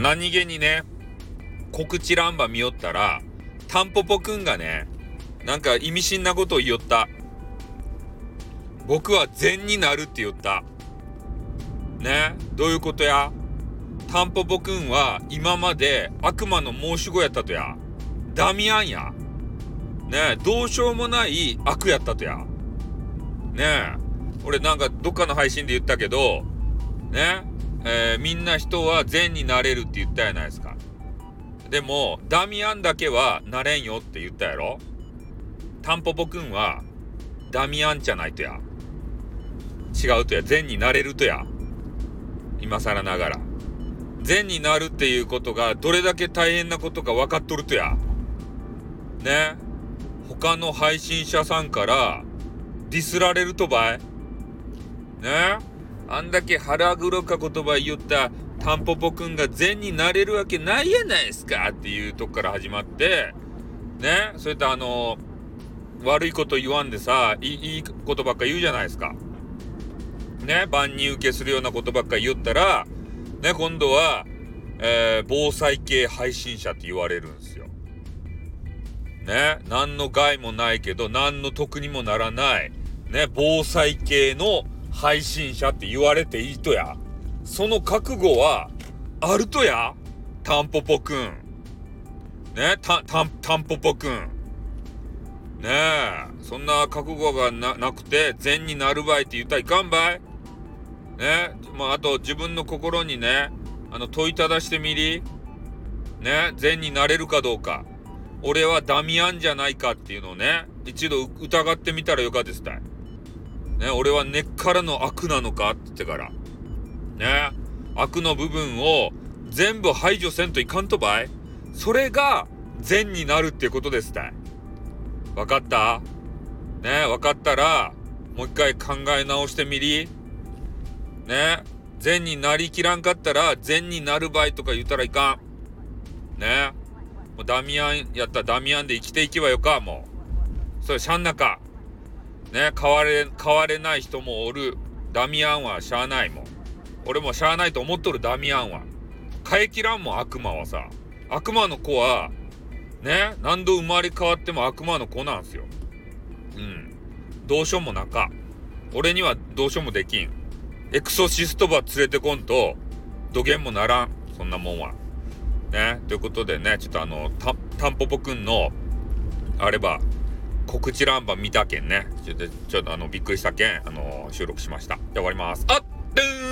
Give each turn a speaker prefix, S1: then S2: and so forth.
S1: 何気にね、告知欄場見よったら、タンポポくんがね、なんか意味深なことを言おった。僕は善になるって言った。ねどういうことや？タンポポくんは今まで悪魔の申し子やったとや。ダミアンや。ねどうしようもない悪やったとや。ねえ。俺なんかどっかの配信で言ったけど、ねえー、みんな人は善になれるって言ったやないですか。でも、ダミアンだけはなれんよって言ったやろタンポポくんは、ダミアンじゃないとや。違うとや。善になれるとや。今更ながら。善になるっていうことがどれだけ大変なことか分かっとるとや。ね。他の配信者さんからディスられるとばい。ね。あんだけ腹黒か言葉言ったタンポポくんが善になれるわけないやないですかっていうとこから始まって、ね。そういったあの、悪いこと言わんでさ、いいことばっか言うじゃないですか。ね。万人受けするようなことばっか言ったら、ね、今度は、えー、防災系配信者って言われるんですよ。ね、何の害もないけど、何の得にもならない、ね、防災系の配信者って言われていいとや。その覚悟は、あるとやタンポポくん。ね、た、たん、タンポポくん。ねえ、そんな覚悟がな、なくて、善になるばいって言ったらいかんばいね、まあ、あと自分の心にね、あの、問いただしてみり、ね、善になれるかどうか。俺はダミアンじゃないかっていうのをね、一度疑ってみたらよかですたい。ね、俺は根っからの悪なのかって言ってから。ね、悪の部分を全部排除せんといかんとばい。それが善になるっていうことですたい。わかった？ね、わかったら、もう一回考え直してみり。ね善になりきらんかったら善になる場合とか言ったらいかん。ねもうダミアンやったらダミアンで生きていけばよか、もう。それしゃんなか。ね変われ、変われない人もおる。ダミアンはしゃあないもん。俺もしゃあないと思っとるダミアンは。変えきらんもん、悪魔はさ。悪魔の子は、ね何度生まれ変わっても悪魔の子なんすよ。うん。どうしようもなか。俺にはどうしようもできん。エクソシストバ連れてこんと、土下もならん。そんなもんは。ね。ということでね、ちょっとあの、た、タンポポくんの、あれば、告知欄板見たけんね。ちょっと、ちょっとあの、びっくりしたけん、あの、収録しました。じゃ終わります。あっ